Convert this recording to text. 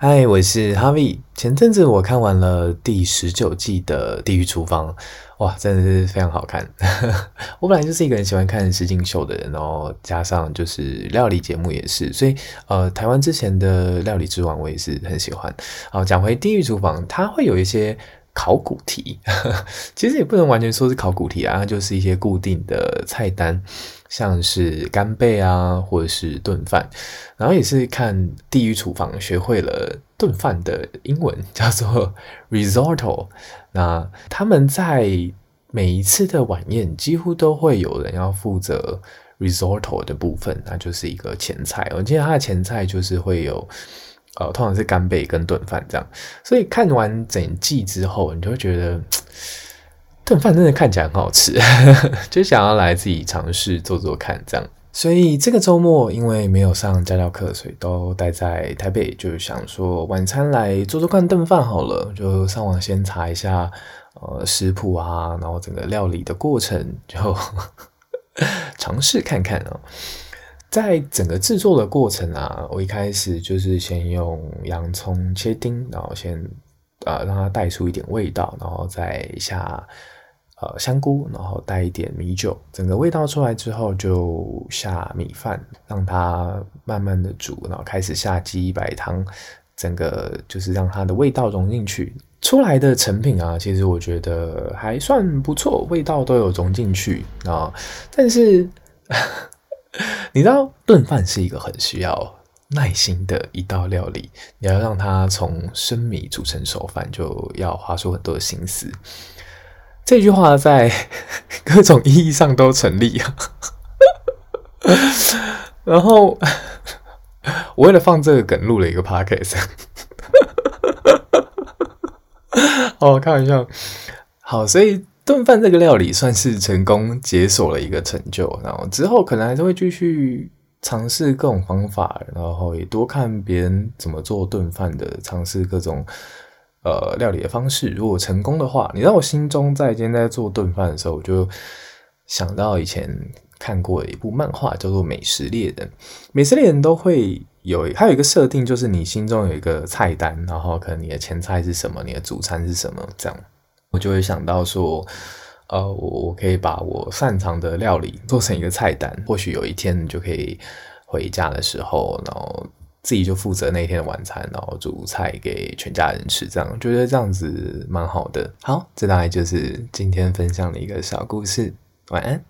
嗨，我是哈维。前阵子我看完了第十九季的《地狱厨房》，哇，真的是非常好看。我本来就是一个很喜欢看实境秀的人，然后加上就是料理节目也是，所以呃，台湾之前的《料理之王》我也是很喜欢。好，讲回《地狱厨房》，它会有一些考古题，其实也不能完全说是考古题啊，就是一些固定的菜单。像是干贝啊，或者是炖饭，然后也是看《地狱厨房》学会了炖饭的英文，叫做 risotto。那他们在每一次的晚宴，几乎都会有人要负责 risotto 的部分，那就是一个前菜。我记得他的前菜就是会有，呃，通常是干贝跟炖饭这样。所以看完整季之后，你就会觉得。炖饭真的看起来很好吃，就想要来自己尝试做做看这样。所以这个周末因为没有上家教课，所以都待在台北，就想说晚餐来做做看炖饭好了。就上网先查一下呃食谱啊，然后整个料理的过程就 尝试看看啊。在整个制作的过程啊，我一开始就是先用洋葱切丁，然后先呃让它带出一点味道，然后再下。呃，香菇，然后带一点米酒，整个味道出来之后，就下米饭，让它慢慢的煮，然后开始下鸡白汤，整个就是让它的味道融进去。出来的成品啊，其实我觉得还算不错，味道都有融进去啊。但是你知道，炖饭是一个很需要耐心的一道料理，你要让它从生米煮成熟饭，就要花出很多的心思。这句话在各种意义上都成立。然后我为了放这个梗录了一个 podcast。哦，开玩笑。好，所以炖饭这个料理算是成功解锁了一个成就。然后之后可能还是会继续尝试各种方法，然后也多看别人怎么做炖饭的，尝试各种。呃，料理的方式，如果成功的话，你知道我心中在今天在做炖饭的时候，我就想到以前看过一部漫画，叫做《美食猎人》。美食猎人都会有，还有一个设定，就是你心中有一个菜单，然后可能你的前菜是什么，你的主餐是什么，这样就会想到说，呃，我我可以把我擅长的料理做成一个菜单，或许有一天你就可以回家的时候，然后。自己就负责那一天的晚餐，然后煮菜给全家人吃，这样觉得这样子蛮好的。好，这大概就是今天分享的一个小故事。晚安。